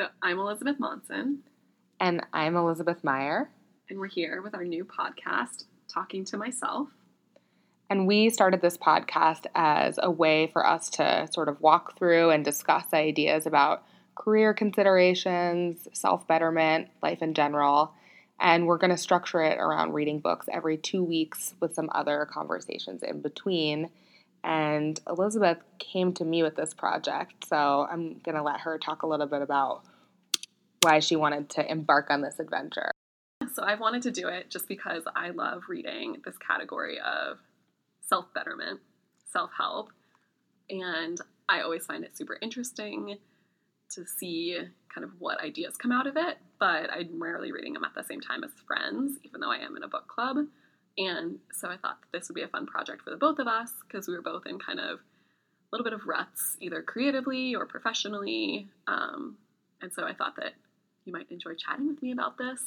So I'm Elizabeth Monson, And I'm Elizabeth Meyer. and we're here with our new podcast, Talking to Myself. And we started this podcast as a way for us to sort of walk through and discuss ideas about career considerations, self betterment, life in general. And we're going to structure it around reading books every two weeks with some other conversations in between. And Elizabeth came to me with this project, so I'm going to let her talk a little bit about why she wanted to embark on this adventure. So I wanted to do it just because I love reading this category of self betterment, self help, and I always find it super interesting to see kind of what ideas come out of it. But I'm rarely reading them at the same time as friends, even though I am in a book club. And so I thought this would be a fun project for the both of us because we were both in kind of a little bit of ruts, either creatively or professionally. Um, and so I thought that you might enjoy chatting with me about this.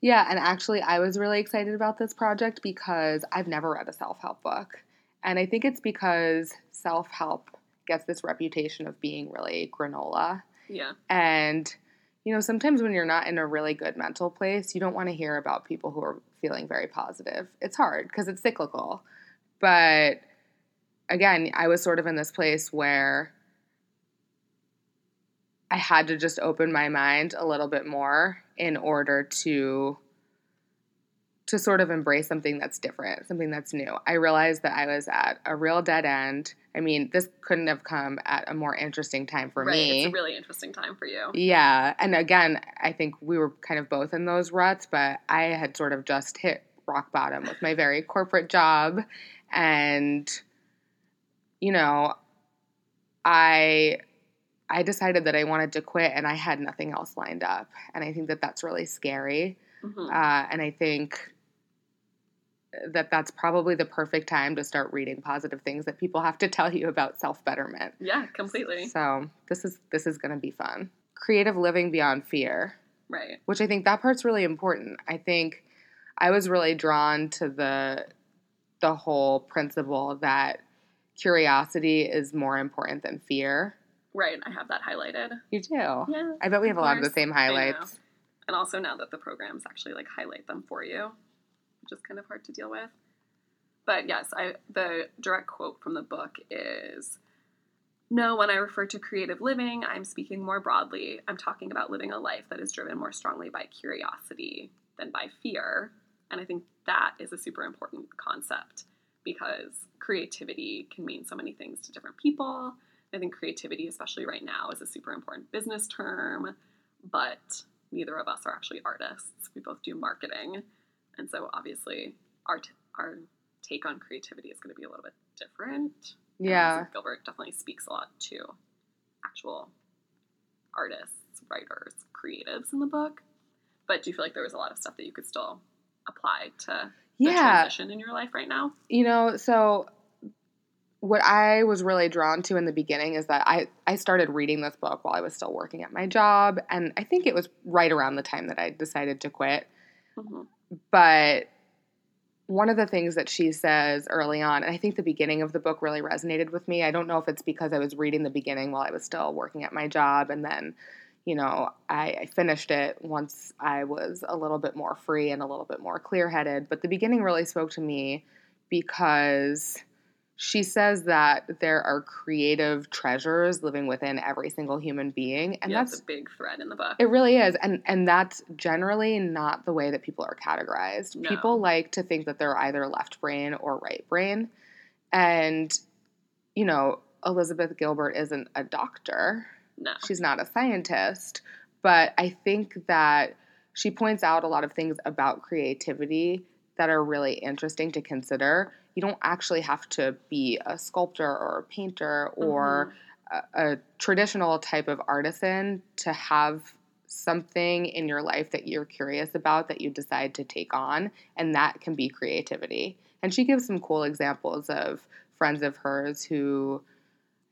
Yeah, and actually, I was really excited about this project because I've never read a self help book. And I think it's because self help gets this reputation of being really granola. Yeah. And, you know, sometimes when you're not in a really good mental place, you don't want to hear about people who are feeling very positive. It's hard because it's cyclical. But again, I was sort of in this place where I had to just open my mind a little bit more in order to to sort of embrace something that's different, something that's new. I realized that I was at a real dead end. I mean, this couldn't have come at a more interesting time for me. right. me. It's a really interesting time for you. Yeah. And again, I think we were kind of both in those ruts, but I had sort of just hit rock bottom with my very corporate job. And, you know, I. I decided that I wanted to quit and I had nothing else lined up. And I think that that's really scary. Mhm. Uh, and I think that that's probably the perfect time to start reading positive things that people have to tell you about self betterment. yeah, completely. So this is this is going to be fun. Creative living beyond fear, Right. which I think that part's really important. I think I was really drawn to the the whole principle that curiosity is more important than fear. Right. I have that highlighted. You do. Yeah. I bet we have a lot of the same highlights. And also now that the programs actually like highlight them for you, which is kind of hard to deal with. But yes, I the direct quote from the book is No, when I refer to creative living, I'm speaking more broadly. I'm talking about living a life that is driven more strongly by curiosity than by fear. And I think that is a super important concept because creativity can mean so many things to different people. I think creativity, especially right now, is a super important business term, but neither of us are actually artists. We both do marketing. And so obviously our, t- our take on creativity is going to be a little bit different. Yeah. Gilbert definitely speaks a lot to actual artists, writers, creatives in the book. But do you feel like there was a lot of stuff that you could still apply to the Yeah. transition in your life right now? You know, so what I was really drawn to in the beginning is that I, I started reading this book while I was still working at my job. And I think it was right around the time that I decided to quit. Mhm. But one of the things that she says early on, and I think the beginning of the book really resonated with me. I don't know if it's because I was reading the beginning while I was still working at my job, and then, you know, I, I finished it once I was a little bit more free and a little bit more clear headed. But the beginning really spoke to me because she says that there are creative treasures living within every single human being, and yeah, that's a big thread in the book. it really is. And and that's generally not the way that people are categorized. No. People like to think that they're either left brain or right brain. And you know, Elizabeth Gilbert isn't a doctor. no. She's not a scientist, but I think that she points out a lot of things about creativity that are really interesting to consider. You don't actually have to be a sculptor or a painter or mm-hmm. a, a traditional type of artisan to have something in your life that you're curious about that you decide to take on, and that can be creativity. And she gives some cool examples of friends of hers who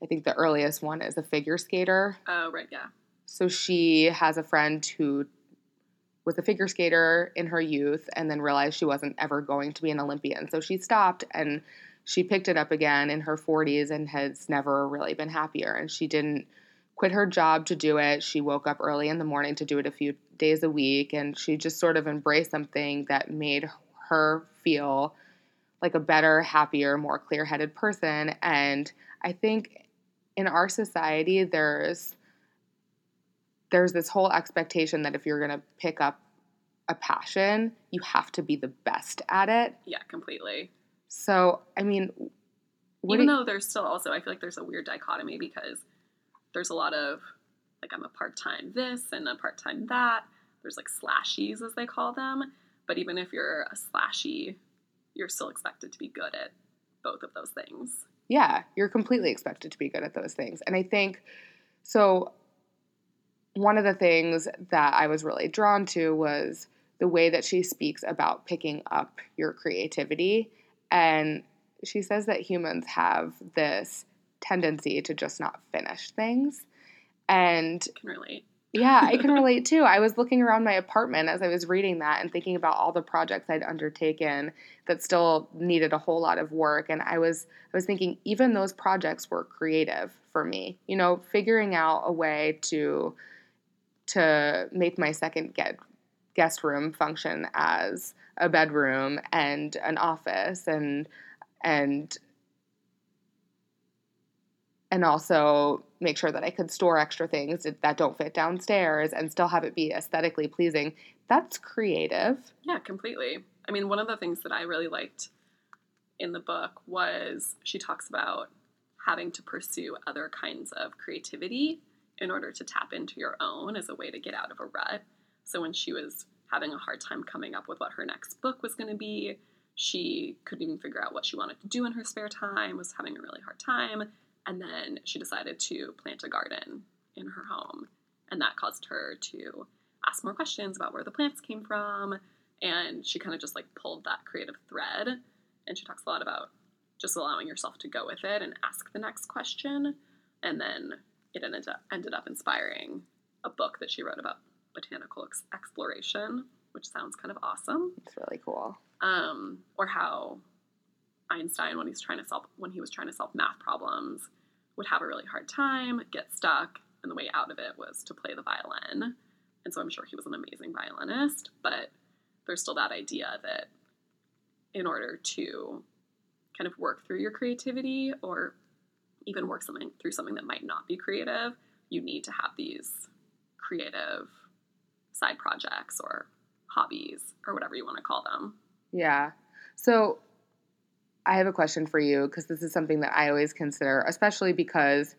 I think the earliest one is a figure skater. Oh, right, yeah. So she has a friend who was a figure skater in her youth and then realized she wasn't ever going to be an Olympian. So she stopped and she picked it up again in her 40s and has never really been happier. And she didn't quit her job to do it. She woke up early in the morning to do it a few days a week, and she just sort of embraced something that made her feel like a better, happier, more clear headed person. And I think in our society, there's there's this whole expectation that if you're going to pick up a passion, you have to be the best at it. Yeah, completely. So, I mean, even though there's still also, I feel like there's a weird dichotomy because there's a lot of like I'm a part time this and a part time that. There's like slashies as they call them. But even if you're a slashy, you're still expected to be good at both of those things. Yeah, you're completely expected to be good at those things. And I think so one of the things that I was really drawn to was the way that she speaks about picking up your creativity. And she says that humans have this tendency to just not finish things. And I can relate. yeah, I can relate too. I was looking around my apartment as I was reading that and thinking about all the projects I'd undertaken that still needed a whole lot of work and I was I was thinking even those projects were creative for me. You know, figuring out a way to to make my second get guest room function as a bedroom and an office and and and also make sure that I could store extra things that don't fit downstairs and still have it be aesthetically pleasing. That's creative. Yeah, completely. I mean, one of the things that I really liked in the book was she talks about having to pursue other kinds of creativity in order to tap into your own as a way to get out of a rut. So when she was having a hard time coming up with what her next book was going to be, she couldn't even figure out what she wanted to do in her spare time, was having a really hard time, and then she decided to plant a garden in her home. And that caused her to ask more questions about where the plants came from. And she kind of just like pulled that creative thread. And she talks a lot about just allowing yourself to go with it and ask the next question. And then it ended up, ended up inspiring a book that she wrote about botanical ex- exploration, which sounds kind of awesome. It's really cool. Um, or how Einstein, when he's trying to solve when he was trying to solve math problems, would have a really hard time, get stuck, and the way out of it was to play the violin. And so I'm sure he was an amazing violinist, but there's still that idea that in order to kind of work through your creativity or even work something through something that might not be creative, you need to have these creative side projects or hobbies or whatever you want to call them. Yeah. So I have a question for you because this is something that I always consider, especially because,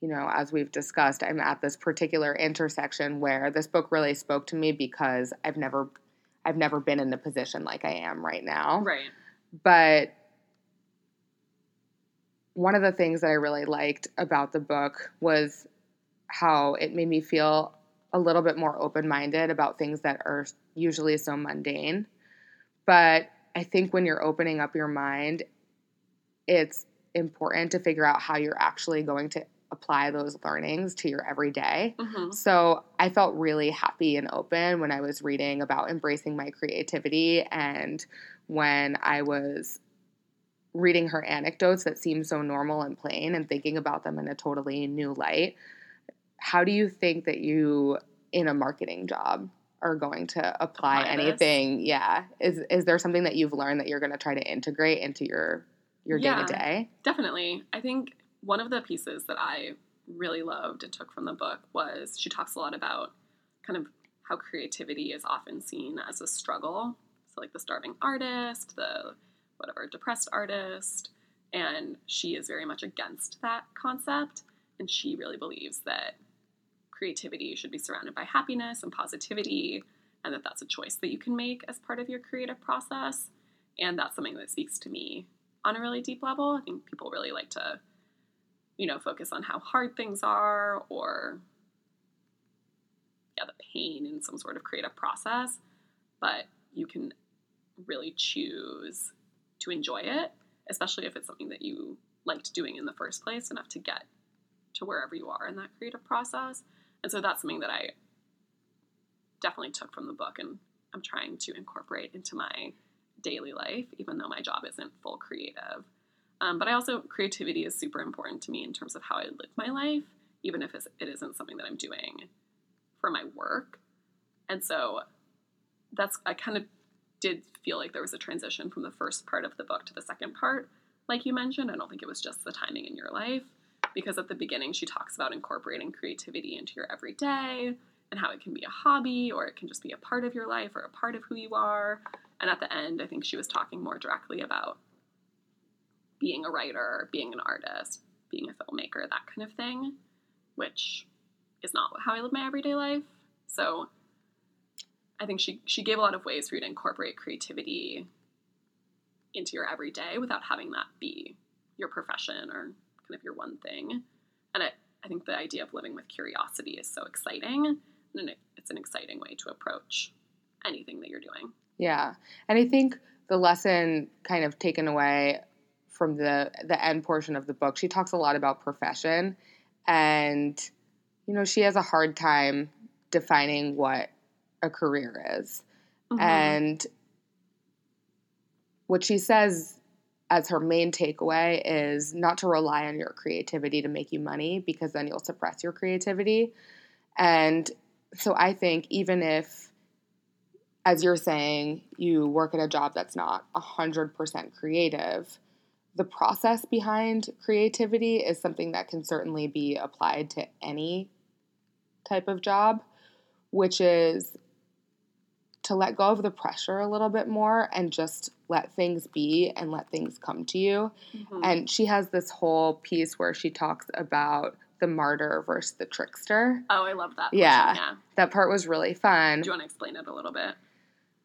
you know, as we've discussed, I'm at this particular intersection where this book really spoke to me because I've never I've never been in the position like I am right now. Right. But one of the things that I really liked about the book was how it made me feel a little bit more open minded about things that are usually so mundane. But I think when you're opening up your mind, it's important to figure out how you're actually going to apply those learnings to your everyday. Mm-hmm. So I felt really happy and open when I was reading about embracing my creativity and when I was reading her anecdotes that seem so normal and plain and thinking about them in a totally new light. How do you think that you, in a marketing job, are going to apply, Apply anything? Yeah, is is there something that you've learned that you're going to try to integrate into your your day to day? Definitely. I think one of the pieces that I really loved and took from the book was she talks a lot about kind of how creativity is often seen as a struggle. So, like the starving artist, the whatever depressed artist, and she is very much against that concept. And she really believes that creativity should be surrounded by happiness and positivity, and that that's a choice that you can make as part of your creative process. And that's something that speaks to me on a really deep level. I think people really like to, you know, focus on how hard things are or, yeah, the pain in some sort of creative process. But you can really choose to enjoy it, especially if it's something that you liked doing in the first place enough to get to wherever you are in that creative process. And so that's something that I definitely took from the book and I'm trying to incorporate into my daily life, even though my job isn't full creative. Um, but I also, creativity is super important to me in terms of how I live my life. even if it isn't something that I'm doing for my work. And so that's, I kind of did feel like there was a transition from the first part of the book to the second part, like you mentioned. I don't think it was just the timing in your life, because at the beginning she talks about incorporating creativity into your everyday and how it can be a hobby or it can just be a part of your life or a part of who you are. And at the end, I think she was talking more directly about being a writer, being an artist, being a filmmaker, that kind of thing, which is not how I live my everyday life. So I think she she gave a lot of ways for you to incorporate creativity into your everyday without having that be your profession or kind of your one thing. And it, I think the idea of living with curiosity is so exciting, and it's an exciting way to approach anything that you're doing. Yeah. And I think the lesson kind of taken away from the the end portion of the book, she talks a lot about profession and you know, she has a hard time defining what a career is. Mhm. And what she says as her main takeaway is not to rely on your creativity to make you money because then you'll suppress your creativity. And so I think even if, as you're saying, you work at a job that's not 100% creative, the process behind creativity is something that can certainly be applied to any type of job, which is to let go of the pressure a little bit more and just let things be and let things come to you. Mhm. And she has this whole piece where she talks about the martyr versus the trickster. oh, I love that. Yeah. portion, yeah. That part was really fun. Do you want to explain it a little bit?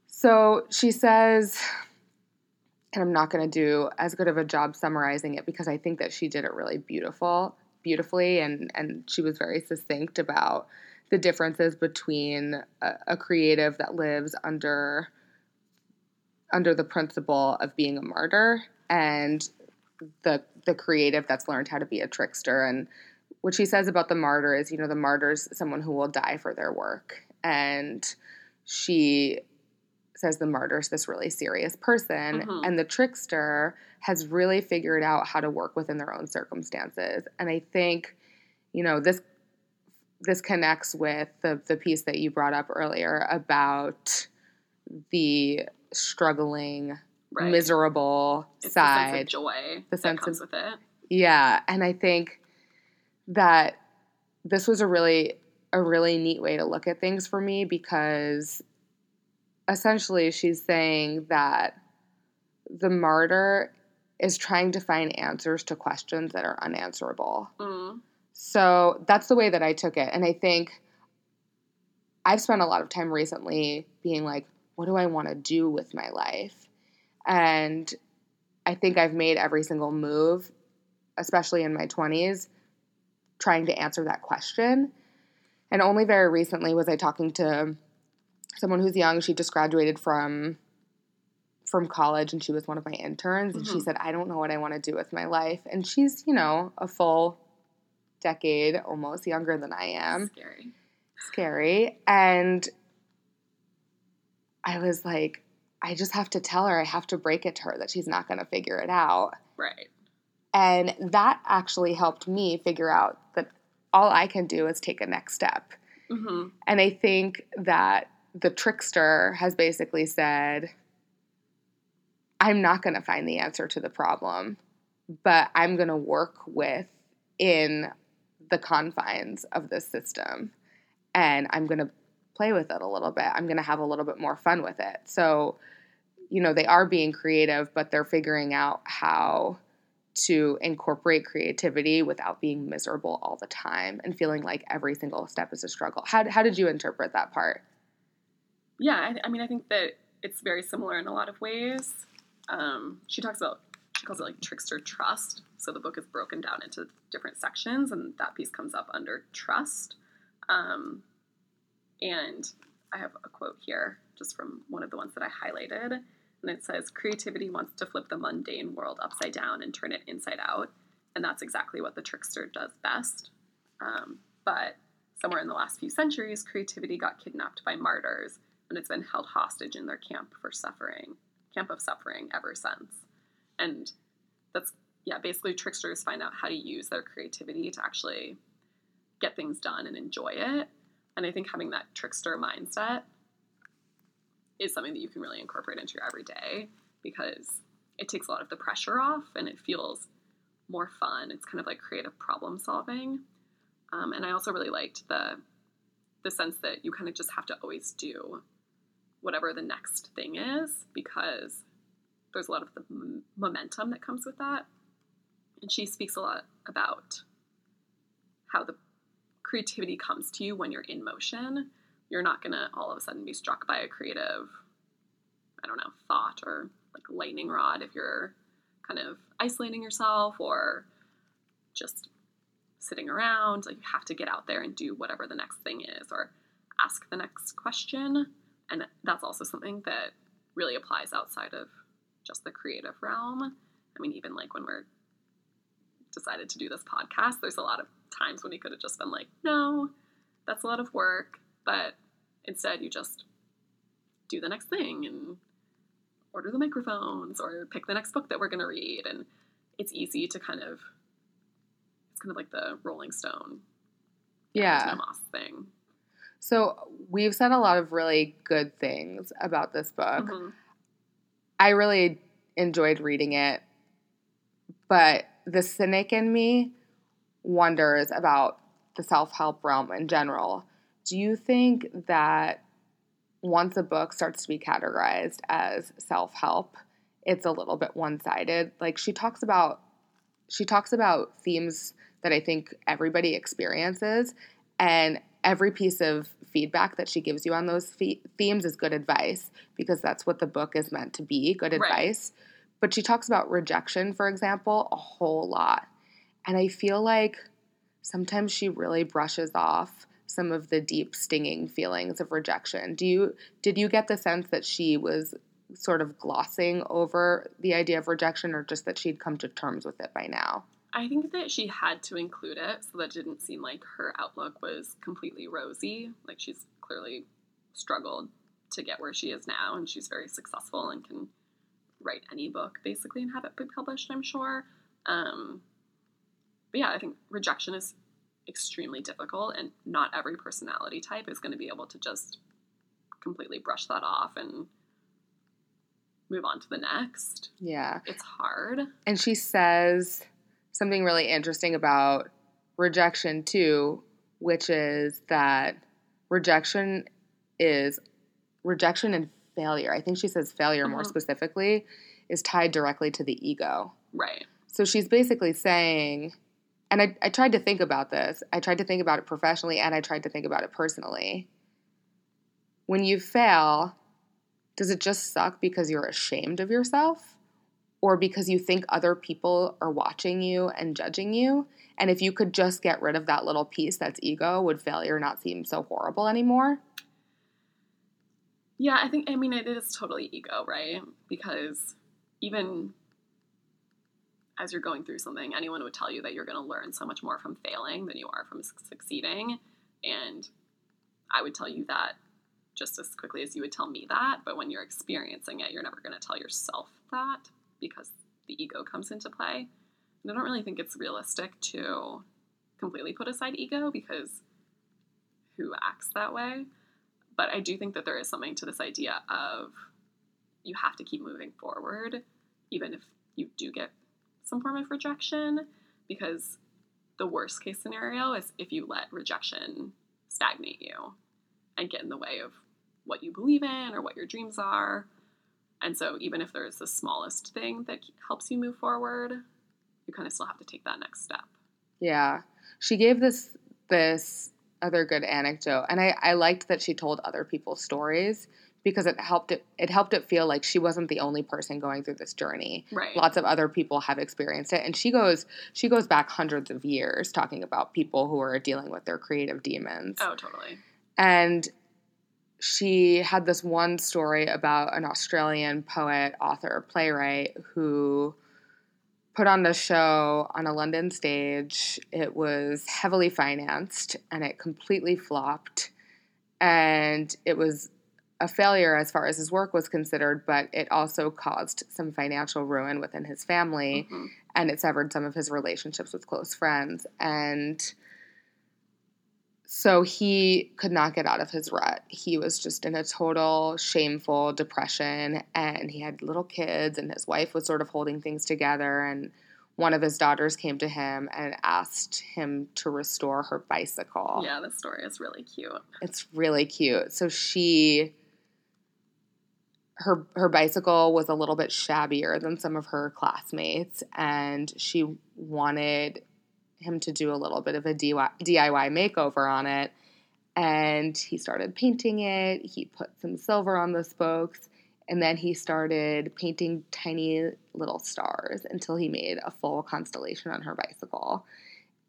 So she says, and I'm not going to do as good of a job summarizing it because I think that she did it really beautiful, beautifully, and and she was very succinct about the differences between a, a creative that lives under under the principle of being a martyr and the the creative that's learned how to be a trickster. And what she says about the martyr is you know the martyr's someone who will die for their work. And she says the martyr's this really serious person Mhm. and the trickster has really figured out how to work within their own circumstances. And i think you know this this connects with the the piece that you brought up earlier about the struggling Right. miserable it's the sense side of joy The sense comes of- with it. yeah, and I think that this was a really a really neat way to look at things for me because essentially she's saying that the martyr is trying to find answers to questions that are unanswerable. Mm. So that's the way that I took it. And I think I've spent a lot of time recently being like, what do I want to do with my life? And I think I've made every single move, especially in my 20s, trying to answer that question. And only very recently was I talking to someone who's young. She just graduated from from college and she was one of my interns and she Mhm. said, "I don't know what I want to do with my life." And she's, you know, a full decade almost younger than I am Scary. scary. And I was like, I just have to tell her, I have to break it to her that she's not going to figure it out. Right. And that actually helped me figure out that all I can do is take a next step. hmm And I think that the trickster has basically said, I'm not going to find the answer to the problem, but I'm going to work with in the confines of this system and I'm going to play with it a little bit. I'm going to have a little bit more fun with it. So, you know, they are being creative, but they're figuring out how to incorporate creativity without being miserable all the time and feeling like every single step is a struggle. How, how did you interpret that part? Yeah, I, I mean, I think that it's very similar in a lot of ways. Um, she talks about, calls it like trickster trust. So the book is broken down into different sections, and that piece comes up under trust. Um, and I have a quote here just from one of the ones that I highlighted. And it says, Creativity wants to flip the mundane world upside down and turn it inside out. And that's exactly what the trickster does best. Um, but somewhere in the last few centuries, creativity got kidnapped by martyrs, and it's been held hostage in their camp for suffering, camp of suffering ever since. And that's, yeah, basically tricksters find out how to use their creativity to actually get things done and enjoy it. And I think having that trickster mindset is something that you can really incorporate into your everyday because it takes a lot of the pressure off and it feels more fun. It's kind of like creative problem solving. Um, and I also really liked the the sense that you kind of just have to always do whatever the next thing is because there's a lot of the momentum that comes with that. And she speaks a lot about how the creativity comes to you when you're in motion. You're not going to all of a sudden be struck by a creative, I don't know, thought or like lightning rod if you're kind of isolating yourself or just sitting around. Like you have to get out there and do whatever the next thing is or ask the next question. And that's also something that really applies outside of just the creative realm. I mean, even like when we're decided to do this podcast, there's a lot of times when he could have just been like, no, that's a lot of work. But instead, you just do the next thing and order the microphones or pick the next book that we're going to read. And it's easy to kind of, it's kind of like the Rolling Stone Yeah. Moss thing. So we've said a lot of really good things about this book. Mhm. I really enjoyed reading it, but the cynic in me wonders about the self help realm in general. Do you think that once a book starts to be categorized as self help, it's a little bit one sided? Like she talks about she talks about themes that I think everybody experiences, and every piece of feedback that she gives you on those fe- themes is good advice because that's what the book is meant to be good Right. advice. But she talks about rejection, for example, a whole lot. And I feel like sometimes she really brushes off some of the deep stinging feelings of rejection. Do you did you get the sense that she was sort of glossing over the idea of rejection or just that she'd come to terms with it by now? I think that she had to include it so that it didn't seem like her outlook was completely rosy. Like she's clearly struggled to get where she is now, and she's very successful and can write any book basically and have it be published, I'm sure. Um, but yeah, I think rejection is extremely difficult, and not every personality type is going to be able to just completely brush that off and move on to the next. Yeah. It's hard. And she says something really interesting about rejection, too, which is that rejection is rejection and failure. I think she says failure more Mhm. specifically is tied directly to the ego. Right. So she's basically saying, and I, I tried to think about this. I tried to think about it professionally and I tried to think about it personally. When you fail, does it just suck because you're ashamed of yourself? Or because you think other people are watching you and judging you? And if you could just get rid of that little piece that's ego, would failure not seem so horrible anymore? Yeah, I think I mean it is totally ego, right? Because even as you're going through something, anyone would tell you that you're going to learn so much more from failing than you are from succeeding. And I would tell you that just as quickly as you would tell me that, but when you're experiencing it, you're never going to tell yourself that because the ego comes into play. And I don't really think it's realistic to completely put aside ego because who acts that way? But I do think that there is something to this idea of you have to keep moving forward, even if you do get some form of rejection, because the worst case scenario is if you let rejection stagnate you and get in the way of what you believe in or what your dreams are. And so, even if there's the smallest thing that helps you move forward, you kind of still have to take that next step. Yeah. She gave this this other good anecdote and I, I liked that she told other people's stories because it helped it it helped it feel like she wasn't the only person going through this journey. Right. Lots of other people have experienced it and she goes she goes back hundreds of years talking about people who are dealing with their creative demons. Oh, totally. And she had this one story about an Australian poet, author, playwright who put on a show on a London stage. It was heavily financed and it completely flopped. And it was a failure as far as his work was considered, but it also caused some financial ruin within his family Mhm. and it severed some of his relationships with close friends. And so he could not get out of his rut. He was just in a total shameful depression and he had little kids and his wife was sort of holding things together and one of his daughters came to him and asked him to restore her bicycle. Yeah, the story is really cute. It's really cute. So she her her bicycle was a little bit shabbier than some of her classmates and she wanted him to do a little bit of a DIY makeover on it and he started painting it. He put some silver on the spokes and then he started painting tiny little stars until he made a full constellation on her bicycle.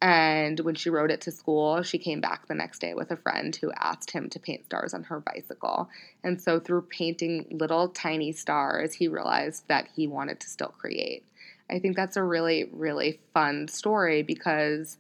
And when she rode it to school, she came back the next day with a friend who asked him to paint stars on her bicycle. And so, through painting little tiny stars, he realized that he wanted to still create. I think that's a really, really fun story because,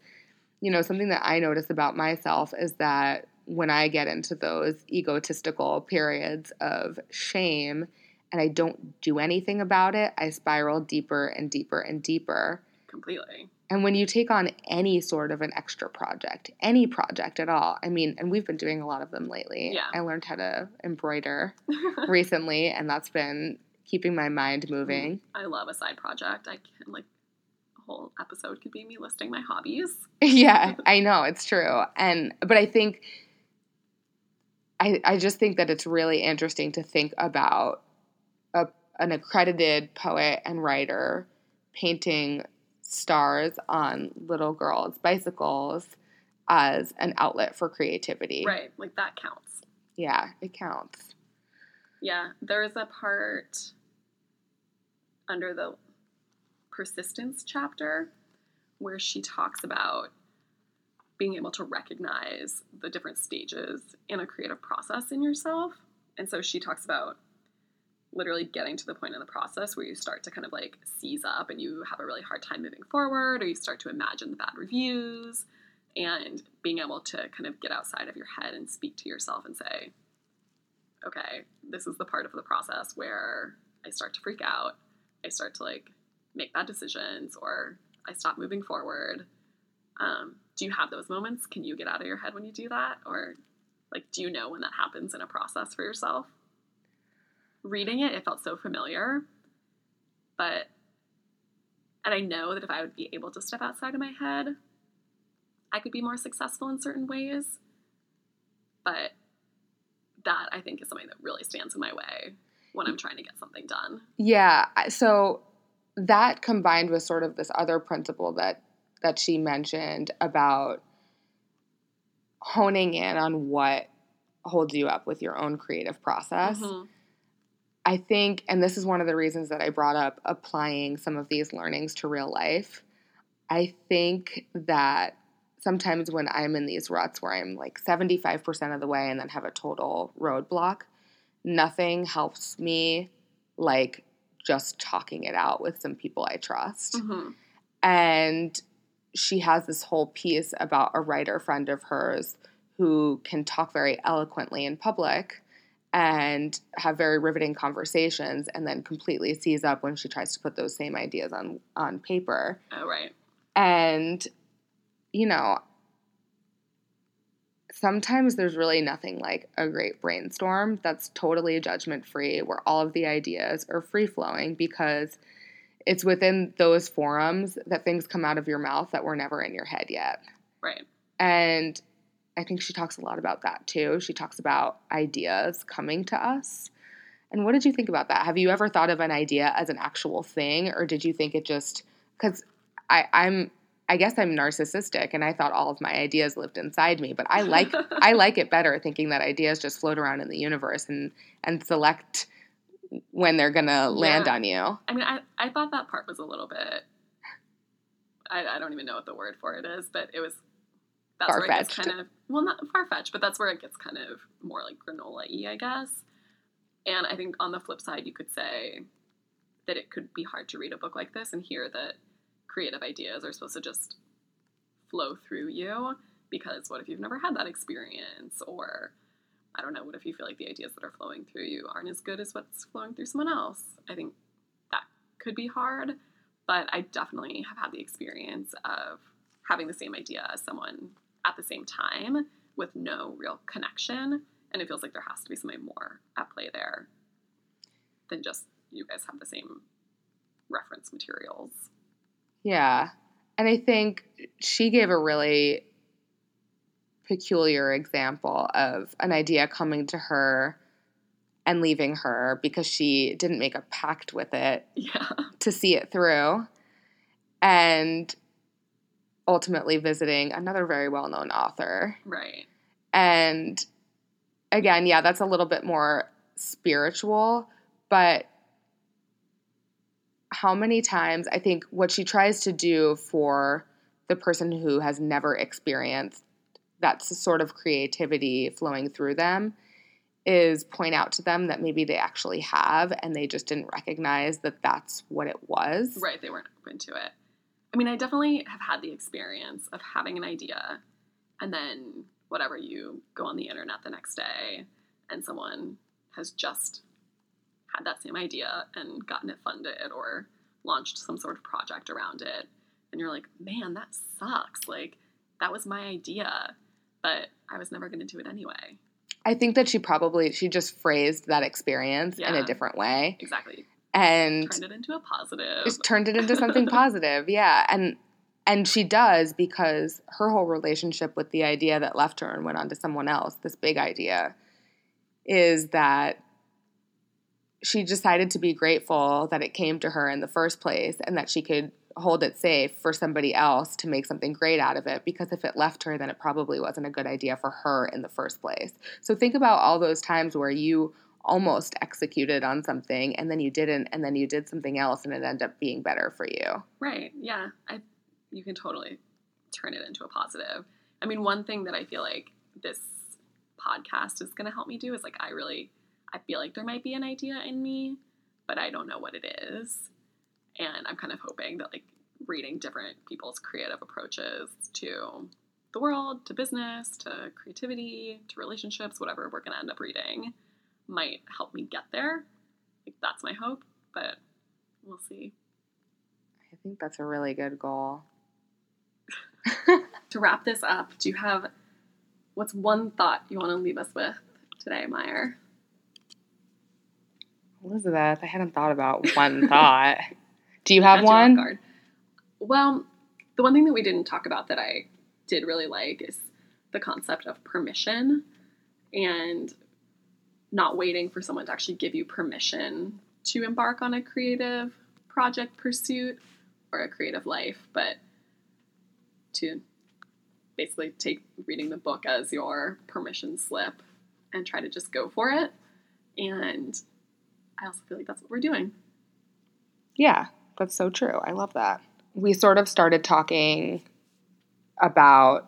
you know, something that I notice about myself is that when I get into those egotistical periods of shame and I don't do anything about it, I spiral deeper and deeper and deeper. Completely. And when you take on any sort of an extra project, any project at all, I mean, and we've been doing a lot of them lately. Yeah. I learned how to embroider recently, and that's been keeping my mind mm-hmm. moving. I love a side project. I can, like, a whole episode could be me listing my hobbies. yeah, I know, it's true. And, but I think, I, I just think that it's really interesting to think about a, an accredited poet and writer painting stars on little girls' bicycles as an outlet for creativity. Right, like that counts. Yeah, it counts. Yeah, there is a part under the persistence chapter where she talks about being able to recognize the different stages in a creative process in yourself. And so she talks about literally getting to the point in the process where you start to kind of like seize up and you have a really hard time moving forward, or you start to imagine the bad reviews, and being able to kind of get outside of your head and speak to yourself and say, okay, this is the part of the process where I start to freak out. I start to like make bad decisions, or I stop moving forward. Um, do you have those moments? Can you get out of your head when you do that? Or like, do you know when that happens in a process for yourself? reading it, it felt so familiar. But, and I know that if I would be able to step outside of my head, I could be more successful in certain ways. But that I think is something that really stands in my way when I'm trying to get something done. Yeah. So that combined with sort of this other principle that that she mentioned about honing in on what holds you up with your own creative process. Mm-hmm. I think, and this is one of the reasons that I brought up applying some of these learnings to real life. I think that sometimes when I'm in these ruts where I'm like 75% of the way and then have a total roadblock, nothing helps me like just talking it out with some people I trust. Mm-hmm. And she has this whole piece about a writer friend of hers who can talk very eloquently in public and have very riveting conversations and then completely seize up when she tries to put those same ideas on on paper. Oh right. And you know, sometimes there's really nothing like a great brainstorm that's totally judgment free where all of the ideas are free flowing because it's within those forums that things come out of your mouth that were never in your head yet. Right. And I think she talks a lot about that too. She talks about ideas coming to us. And what did you think about that? Have you ever thought of an idea as an actual thing, or did you think it just because I'm I guess I'm narcissistic and I thought all of my ideas lived inside me, but I like I like it better thinking that ideas just float around in the universe and and select when they're gonna land on you. I mean, I, I thought that part was a little bit I, I don't even know what the word for it is, but it was that's far-fetched. where it gets kind of well not far fetched, but that's where it gets kind of more like granola y, I guess. And I think on the flip side, you could say that it could be hard to read a book like this and hear that creative ideas are supposed to just flow through you because what if you've never had that experience or I don't know, what if you feel like the ideas that are flowing through you aren't as good as what's flowing through someone else? I think that could be hard, but I definitely have had the experience of having the same idea as someone at the same time with no real connection. And it feels like there has to be something more at play there than just you guys have the same reference materials. Yeah. And I think she gave a really peculiar example of an idea coming to her and leaving her because she didn't make a pact with it Yeah. to see it through. And ultimately visiting another very well known author. Right. And again, yeah, that's a little bit more spiritual, but how many times I think what she tries to do for the person who has never experienced that sort of creativity flowing through them is point out to them that maybe they actually have and they just didn't recognize that that's what it was. Right. They weren't open to it. I mean, I definitely have had the experience of having an idea and then whatever you go on the internet the next day and someone has just had that same idea and gotten it funded or launched some sort of project around it. And you're like man that sucks. Like that was my idea but i was never going to do it anyway. I think that she probably she just phrased that experience in a different way. Exactly. And turned it into a positive. Just turned it into something positive. Yeah, and and she does because her whole relationship with the idea that left her and went on to someone else, this big idea, is that she decided to be grateful that it came to her in the first place and that she could hold it safe for somebody else to make something great out of it because if it left her then it probably wasn't a good idea for her in the first place. So think about all those times where you almost executed on something and then you didn't and then you did something else and it ended up being better for you. Right. Yeah. I you can totally turn it into a positive. I mean, one thing that I feel like this podcast is going to help me do is like I really I feel like there might be an idea in me, but I don't know what it is. And I'm kind of hoping that like reading different people's creative approaches to the world, to business, to creativity, to relationships, whatever we're going to end up reading might help me get there. Like that's my hope, but we'll see. I think that's a really good goal. to wrap this up, do you have what's one thought you want to leave us with today, Meyer? Elizabeth, I hadn't thought about one thought. Do you have off one? Well, the one thing that we didn't talk about that I did really like is the concept of permission and not waiting for someone to actually give you permission to embark on a creative project pursuit or a creative life, but to basically take reading the book as your permission slip and try to just go for it. And I also feel like that's what we're doing. Yeah, that's so true. I love that. We sort of started talking about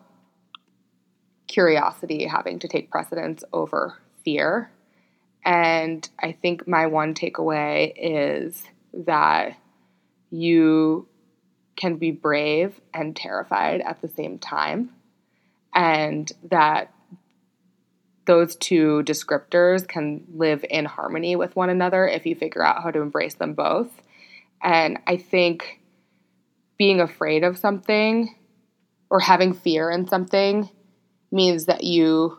curiosity having to take precedence over fear. And I think my one takeaway is that you can be brave and terrified at the same time. And that those two descriptors can live in harmony with one another if you figure out how to embrace them both. And I think being afraid of something or having fear in something means that you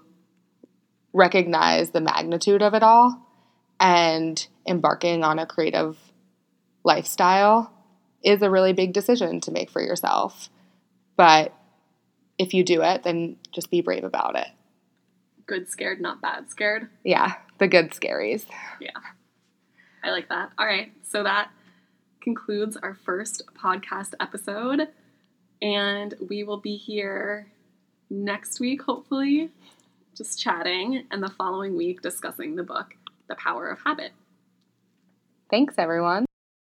recognize the magnitude of it all and embarking on a creative lifestyle is a really big decision to make for yourself. But if you do it, then just be brave about it. Good scared, not bad scared. Yeah, the good scaries. Yeah. I like that. All right. So that concludes our first podcast episode. And we will be here next week, hopefully, just chatting, and the following week discussing the book, The Power of Habit. Thanks, everyone.